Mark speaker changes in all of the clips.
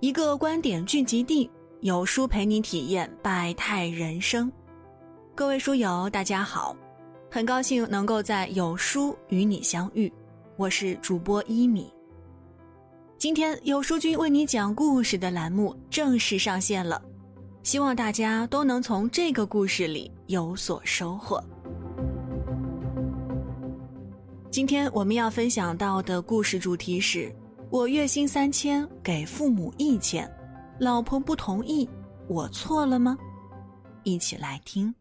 Speaker 1: 一个观点聚集地，有书陪你体验百态人生。各位书友，大家好，很高兴能够在有书与你相遇，我是主播一米。今天有书君为你讲故事的栏目正式上线了，希望大家都能从这个故事里有所收获。今天我们要分享到的故事主题是：我月薪三千，给父母意见，老婆不同意，我错了吗？一起来听。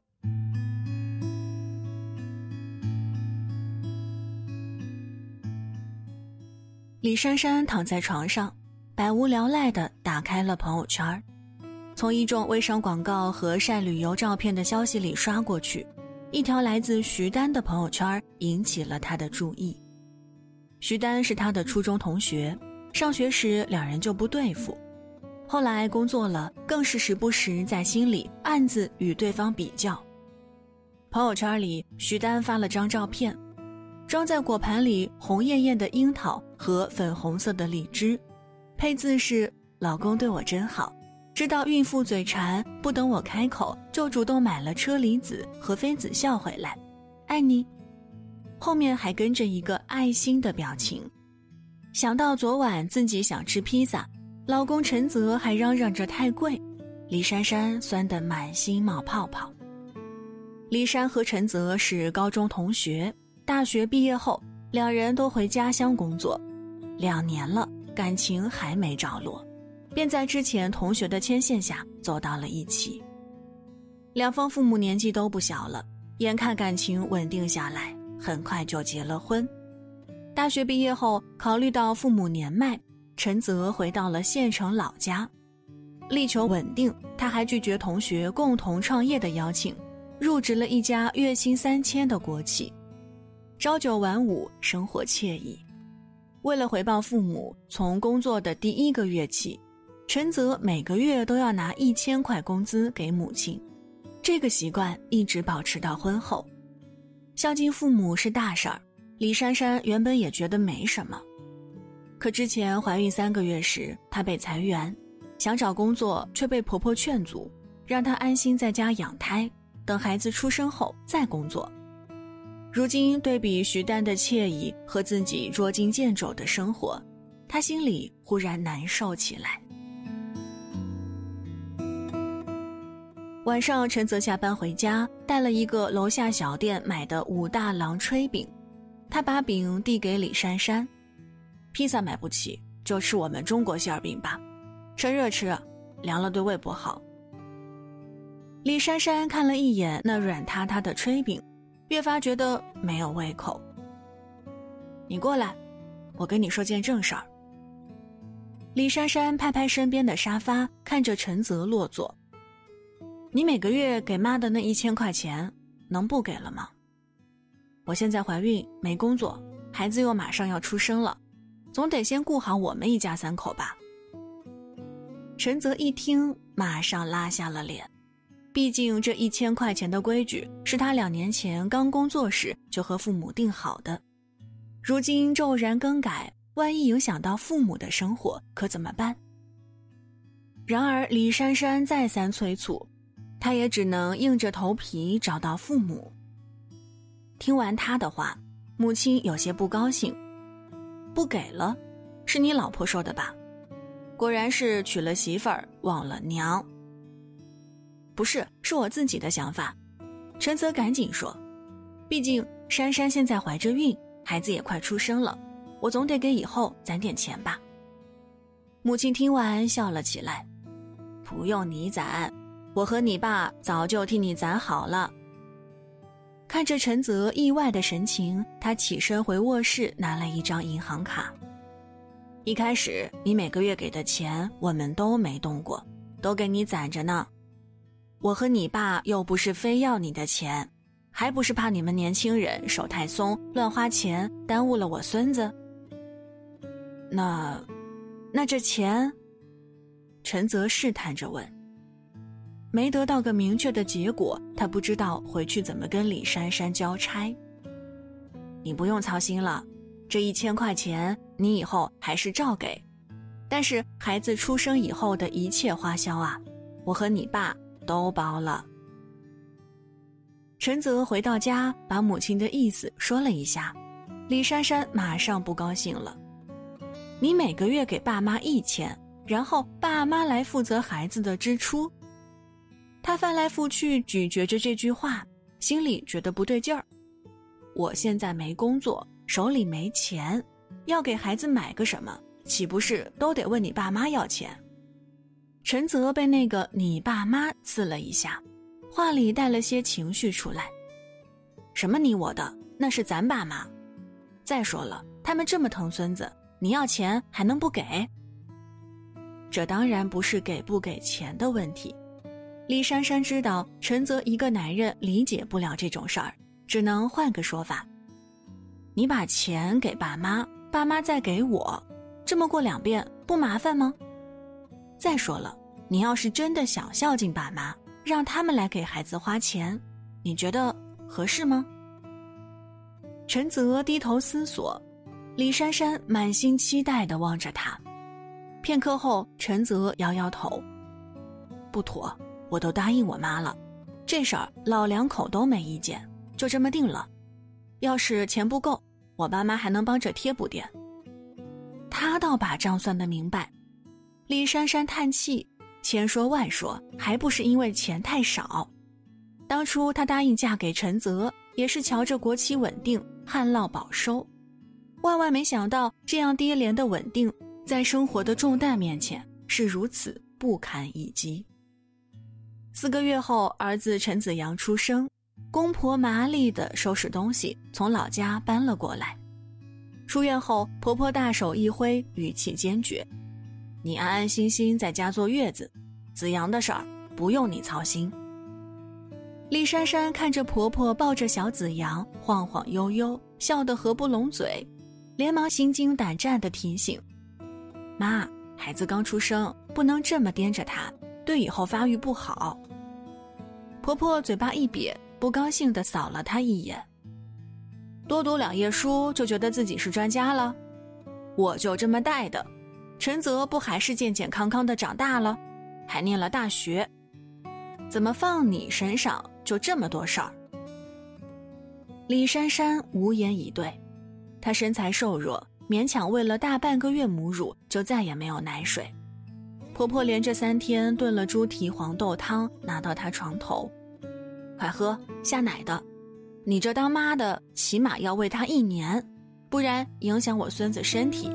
Speaker 1: 李珊珊躺在床上，百无聊赖地打开了朋友圈，从一众微商广告和晒旅游照片的消息里刷过去。一条来自徐丹的朋友圈引起了他的注意。徐丹是他的初中同学，上学时两人就不对付，后来工作了，更是时不时在心里暗自与对方比较。朋友圈里，徐丹发了张照片，装在果盘里红艳艳的樱桃和粉红色的荔枝，配字是“老公对我真好”。知道孕妇嘴馋，不等我开口，就主动买了车厘子和妃子笑回来，爱你。后面还跟着一个爱心的表情。想到昨晚自己想吃披萨，老公陈泽还嚷嚷着太贵，李珊珊酸得满心冒泡泡。李珊和陈泽是高中同学，大学毕业后两人都回家乡工作，两年了，感情还没着落。便在之前同学的牵线下走到了一起。两方父母年纪都不小了，眼看感情稳定下来，很快就结了婚。大学毕业后，考虑到父母年迈，陈泽回到了县城老家，力求稳定。他还拒绝同学共同创业的邀请，入职了一家月薪三千的国企，朝九晚五，生活惬意。为了回报父母，从工作的第一个月起。陈泽每个月都要拿一千块工资给母亲，这个习惯一直保持到婚后。孝敬父母是大事儿，李珊珊原本也觉得没什么，可之前怀孕三个月时，她被裁员，想找工作却被婆婆劝阻，让她安心在家养胎，等孩子出生后再工作。如今对比徐丹的惬意和自己捉襟见肘的生活，她心里忽然难受起来。晚上，陈泽下班回家，带了一个楼下小店买的武大郎炊饼。他把饼递给李珊珊：“披萨买不起，就吃我们中国馅饼吧，趁热吃，凉了对胃不好。”李珊珊看了一眼那软塌塌的炊饼，越发觉得没有胃口。你过来，我跟你说件正事儿。李珊珊拍拍身边的沙发，看着陈泽落座。你每个月给妈的那一千块钱，能不给了吗？我现在怀孕没工作，孩子又马上要出生了，总得先顾好我们一家三口吧。陈泽一听，马上拉下了脸，毕竟这一千块钱的规矩是他两年前刚工作时就和父母定好的，如今骤然更改，万一影响到父母的生活，可怎么办？然而李珊珊再三催促。他也只能硬着头皮找到父母。听完他的话，母亲有些不高兴，不给了，是你老婆说的吧？果然是娶了媳妇儿忘了娘。不是，是我自己的想法。陈泽赶紧说，毕竟珊珊现在怀着孕，孩子也快出生了，我总得给以后攒点钱吧。母亲听完笑了起来，不用你攒。我和你爸早就替你攒好了。看着陈泽意外的神情，他起身回卧室拿了一张银行卡。一开始你每个月给的钱我们都没动过，都给你攒着呢。我和你爸又不是非要你的钱，还不是怕你们年轻人手太松乱花钱，耽误了我孙子。那，那这钱？陈泽试探着问。没得到个明确的结果，他不知道回去怎么跟李珊珊交差。你不用操心了，这一千块钱你以后还是照给。但是孩子出生以后的一切花销啊，我和你爸都包了。陈泽回到家，把母亲的意思说了一下，李珊珊马上不高兴了。你每个月给爸妈一千，然后爸妈来负责孩子的支出。他翻来覆去咀嚼着这句话，心里觉得不对劲儿。我现在没工作，手里没钱，要给孩子买个什么，岂不是都得问你爸妈要钱？陈泽被那个“你爸妈”刺了一下。话里带了些情绪出来，什么你我的，那是咱爸妈。再说了，他们这么疼孙子，你要钱还能不给？这当然不是给不给钱的问题。李珊珊知道陈泽一个男人理解不了这种事儿，只能换个说法：你把钱给爸妈，爸妈再给我，这么过两遍不麻烦吗？再说了，你要是真的想孝敬爸妈。让他们来给孩子花钱，你觉得合适吗？陈泽低头思索，李珊珊满心期待地望着他。片刻后，陈泽摇摇头：“不妥，我都答应我妈了，这事儿老两口都没意见，就这么定了。要是钱不够，我爸妈还能帮着贴补点。”他倒把账算得明白。李珊珊叹气。千说万说，还不是因为钱太少。当初她答应嫁给陈泽，也是瞧着国企稳定、旱涝保收。万万没想到，这样低廉的稳定，在生活的重担面前是如此不堪一击。四个月后，儿子陈子阳出生，公婆麻利地收拾东西，从老家搬了过来。出院后，婆婆大手一挥，语气坚决。你安安心心在家坐月子，子阳的事儿不用你操心。李珊珊看着婆婆抱着小子阳晃晃悠悠，笑得合不拢嘴，连忙心惊胆战地提醒：“妈，孩子刚出生，不能这么掂着他，对以后发育不好。”婆婆嘴巴一瘪，不高兴地扫了她一眼：“多读两页书就觉得自己是专家了？我就这么带的。”陈泽不还是健健康康的长大了，还念了大学，怎么放你身上就这么多事儿？李珊珊无言以对，她身材瘦弱，勉强喂了大半个月母乳，就再也没有奶水。婆婆连着三天炖了猪蹄黄豆汤，拿到她床头，快喝下奶的，你这当妈的起码要喂他一年，不然影响我孙子身体。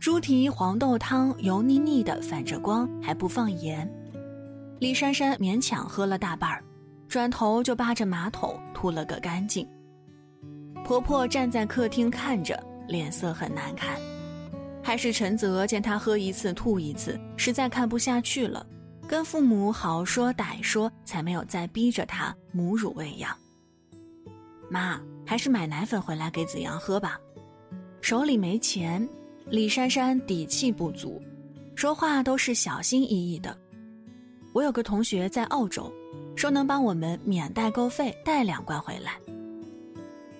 Speaker 1: 猪蹄黄豆汤油腻腻的，反着光，还不放盐。李珊珊勉强喝了大半儿，转头就扒着马桶吐了个干净。婆婆站在客厅看着，脸色很难看。还是陈泽见她喝一次吐一次，实在看不下去了，跟父母好说歹说，才没有再逼着她母乳喂养。妈，还是买奶粉回来给子阳喝吧，手里没钱。李珊珊底气不足，说话都是小心翼翼的。我有个同学在澳洲，说能帮我们免代购费带两罐回来。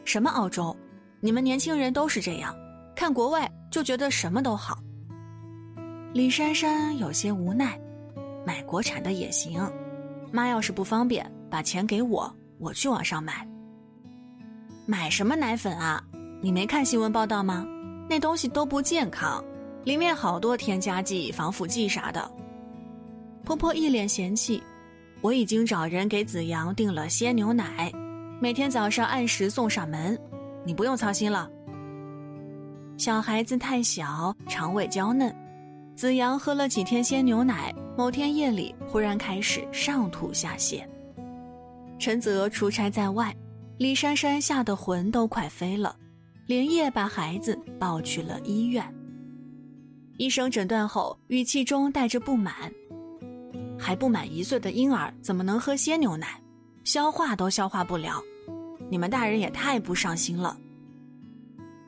Speaker 1: 什么澳洲？你们年轻人都是这样，看国外就觉得什么都好。李珊珊有些无奈，买国产的也行。妈要是不方便，把钱给我，我去网上买。买什么奶粉啊？你没看新闻报道吗？那东西都不健康，里面好多添加剂、防腐剂啥的。婆婆一脸嫌弃，我已经找人给子阳订了鲜牛奶，每天早上按时送上门，你不用操心了。小孩子太小，肠胃娇嫩，子阳喝了几天鲜牛奶，某天夜里忽然开始上吐下泻。陈泽出差在外，李珊珊吓得魂都快飞了。连夜把孩子抱去了医院。医生诊断后，语气中带着不满：“还不满一岁的婴儿怎么能喝鲜牛奶？消化都消化不了，你们大人也太不上心了。”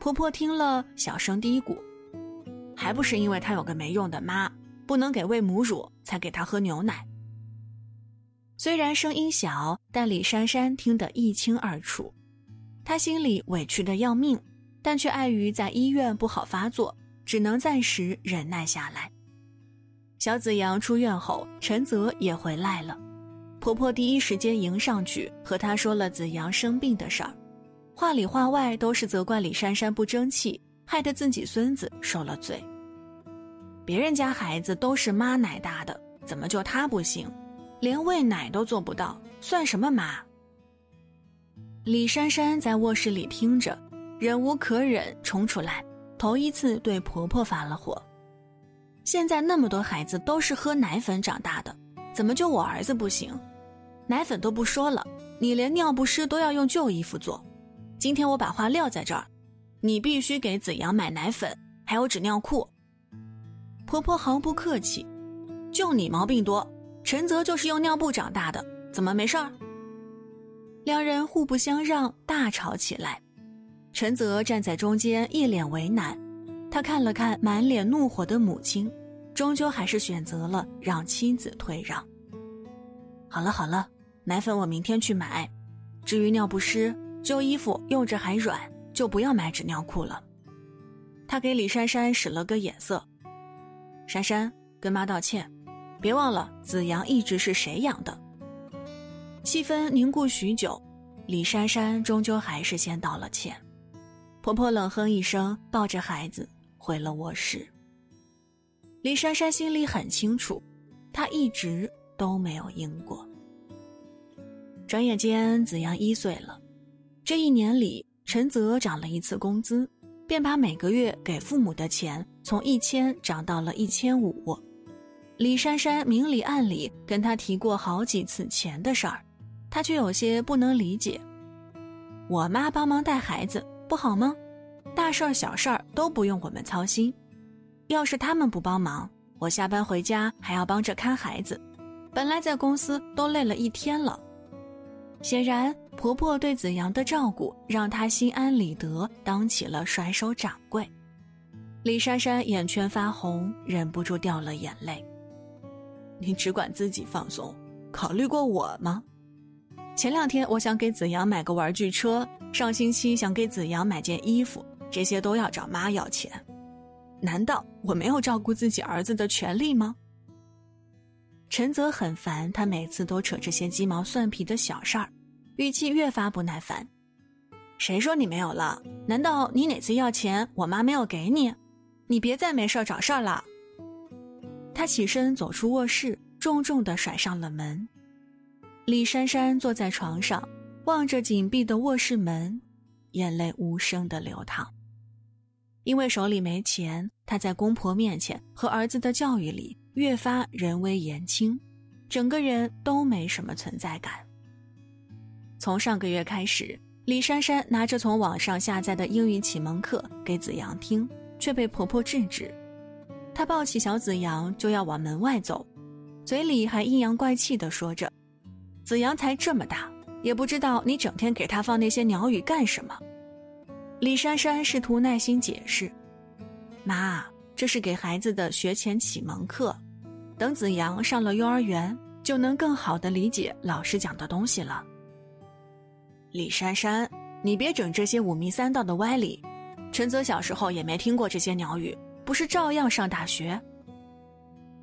Speaker 1: 婆婆听了，小声嘀咕：“还不是因为她有个没用的妈，不能给喂母乳，才给她喝牛奶。”虽然声音小，但李珊珊听得一清二楚。她心里委屈的要命，但却碍于在医院不好发作，只能暂时忍耐下来。小子阳出院后，陈泽也回来了。婆婆第一时间迎上去，和她说了子阳生病的事儿，话里话外都是责怪李珊珊不争气，害得自己孙子受了罪。别人家孩子都是妈奶大的，怎么就她不行？连喂奶都做不到，算什么妈？李珊珊在卧室里听着，忍无可忍，冲出来，头一次对婆婆发了火。现在那么多孩子都是喝奶粉长大的，怎么就我儿子不行？奶粉都不说了，你连尿不湿都要用旧衣服做。今天我把话撂在这儿，你必须给子阳买奶粉，还有纸尿裤。婆婆毫不客气，就你毛病多。陈泽就是用尿布长大的，怎么没事儿？两人互不相让，大吵起来。陈泽站在中间，一脸为难。他看了看满脸怒火的母亲，终究还是选择了让妻子退让。好了好了，奶粉我明天去买。至于尿不湿、旧衣服用着还软，就不要买纸尿裤了。他给李珊珊使了个眼色。珊珊，跟妈道歉。别忘了，子阳一直是谁养的？气氛凝固许久，李珊珊终究还是先道了歉。婆婆冷哼一声，抱着孩子回了卧室。李珊珊心里很清楚，她一直都没有赢过。转眼间，子阳一岁了。这一年里，陈泽涨了一次工资，便把每个月给父母的钱从一千涨到了一千五。李珊珊明里暗里跟他提过好几次钱的事儿，他却有些不能理解。我妈帮忙带孩子不好吗？大事儿小事儿都不用我们操心。要是他们不帮忙，我下班回家还要帮着看孩子，本来在公司都累了一天了。显然，婆婆对子阳的照顾让她心安理得，当起了甩手掌柜。李珊珊眼圈发红，忍不住掉了眼泪。你只管自己放松，考虑过我吗？前两天我想给子阳买个玩具车，上星期想给子阳买件衣服，这些都要找妈要钱。难道我没有照顾自己儿子的权利吗？陈泽很烦，他每次都扯这些鸡毛蒜皮的小事儿，语气越发不耐烦。谁说你没有了？难道你哪次要钱我妈没有给你？你别再没事找事儿了。他起身走出卧室，重重地甩上了门。李珊珊坐在床上，望着紧闭的卧室门，眼泪无声地流淌。因为手里没钱，她在公婆面前和儿子的教育里越发人微言轻，整个人都没什么存在感。从上个月开始，李珊珊拿着从网上下载的英语启蒙课给子阳听，却被婆婆制止。她抱起小子阳就要往门外走，嘴里还阴阳怪气地说着：“子阳才这么大，也不知道你整天给他放那些鸟语干什么。”李珊珊试图耐心解释：“妈，这是给孩子的学前启蒙课，等子阳上了幼儿园，就能更好地理解老师讲的东西了。”李珊珊，你别整这些五迷三道的歪理，陈泽小时候也没听过这些鸟语。不是照样上大学？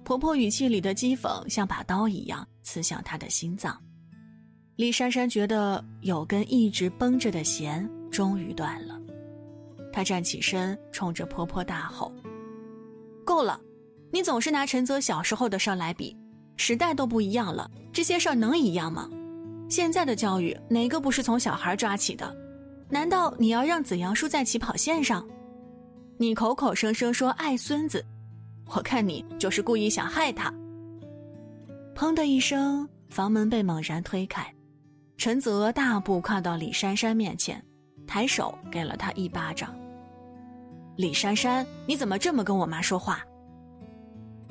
Speaker 1: 婆婆语气里的讥讽像把刀一样刺向她的心脏。李珊珊觉得有根一直绷着的弦终于断了，她站起身，冲着婆婆大吼：“够了！你总是拿陈泽小时候的事儿来比，时代都不一样了，这些事儿能一样吗？现在的教育哪个不是从小孩抓起的？难道你要让子阳输在起跑线上？”你口口声声说爱孙子，我看你就是故意想害他。砰的一声，房门被猛然推开，陈泽大步跨到李珊珊面前，抬手给了她一巴掌。李珊珊，你怎么这么跟我妈说话？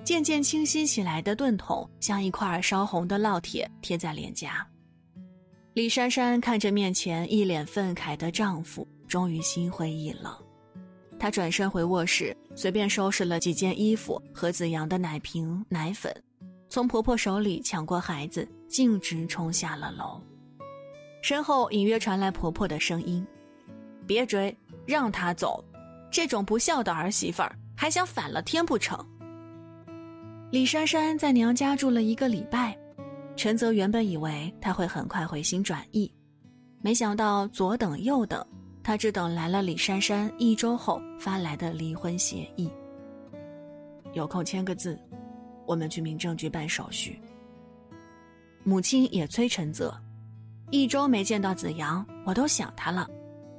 Speaker 1: 渐渐清晰起来的钝筒像一块烧红的烙铁贴在脸颊。李珊珊看着面前一脸愤慨的丈夫，终于心灰意冷。她转身回卧室，随便收拾了几件衣服和子阳的奶瓶、奶粉，从婆婆手里抢过孩子，径直冲下了楼。身后隐约传来婆婆的声音：“别追，让她走。这种不孝的儿媳妇儿，还想反了天不成？”李珊珊在娘家住了一个礼拜，陈泽原本以为她会很快回心转意，没想到左等右等，他只等来了李珊珊一周后发来的离婚协议。有空签个字，我们去民政局办手续。母亲也催陈泽，一周没见到子阳，我都想他了，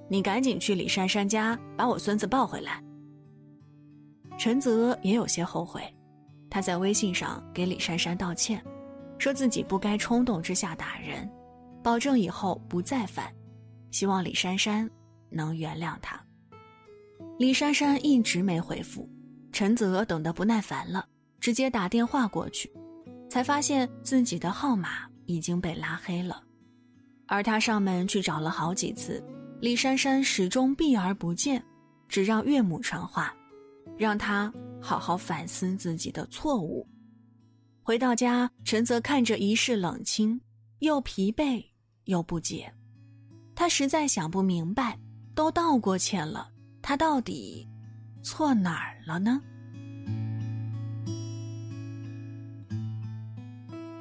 Speaker 1: 你赶紧去李珊珊家把我孙子抱回来。陈泽也有些后悔。他在微信上给李珊珊道歉，说自己不该冲动之下打人，保证以后不再犯，希望李珊珊能原谅他。李珊珊一直没回复，陈泽等得不耐烦了，直接打电话过去，才发现自己的号码已经被拉黑了，而他上门去找了好几次，李珊珊始终避而不见，只让岳母传话，让他。好好反思自己的错误。回到家，陈泽看着一世冷清，又疲惫又不解。他实在想不明白，都道过歉了，他到底错哪儿了呢？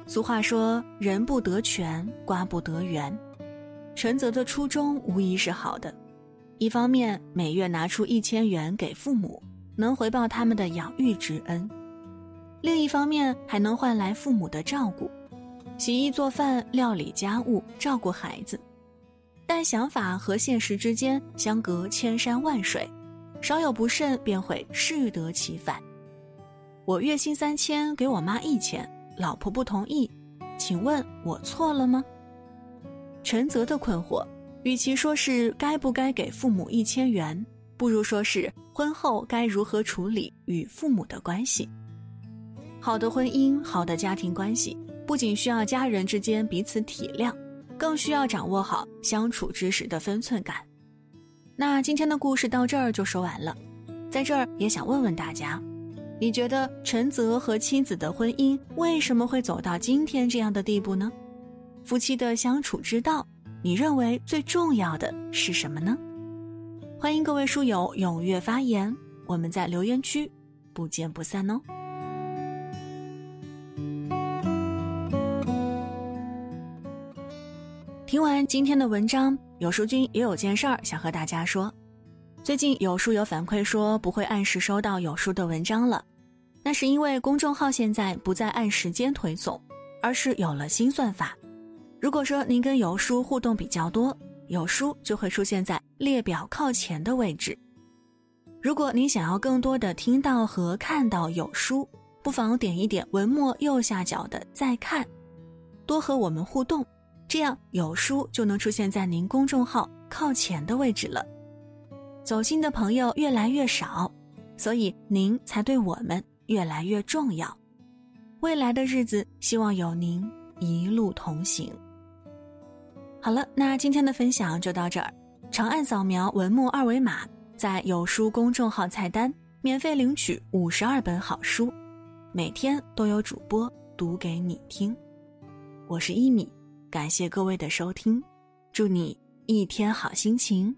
Speaker 1: 俗话说：“人不得全，瓜不得圆。”陈泽的初衷无疑是好的，一方面每月拿出一千元给父母。能回报他们的养育之恩，另一方面还能换来父母的照顾，洗衣做饭、料理家务、照顾孩子。但想法和现实之间相隔千山万水，稍有不慎便会适得其反。我月薪三千，给我妈一千，老婆不同意，请问我错了吗？陈泽的困惑，与其说是该不该给父母一千元。不如说是婚后该如何处理与父母的关系。好的婚姻，好的家庭关系，不仅需要家人之间彼此体谅，更需要掌握好相处之时的分寸感。那今天的故事到这儿就说完了，在这儿也想问问大家，你觉得陈泽和妻子的婚姻为什么会走到今天这样的地步呢？夫妻的相处之道，你认为最重要的是什么呢？欢迎各位书友踊跃发言，我们在留言区不见不散哦。听完今天的文章，有书君也有件事儿想和大家说。最近有书友反馈说不会按时收到有书的文章了，那是因为公众号现在不再按时间推送，而是有了新算法。如果说您跟有书互动比较多。有书就会出现在列表靠前的位置。如果您想要更多的听到和看到有书，不妨点一点文末右下角的“再看”，多和我们互动，这样有书就能出现在您公众号靠前的位置了。走心的朋友越来越少，所以您才对我们越来越重要。未来的日子，希望有您一路同行。好了，那今天的分享就到这儿。长按扫描文末二维码，在有书公众号菜单免费领取五十二本好书，每天都有主播读给你听。我是一米，感谢各位的收听，祝你一天好心情。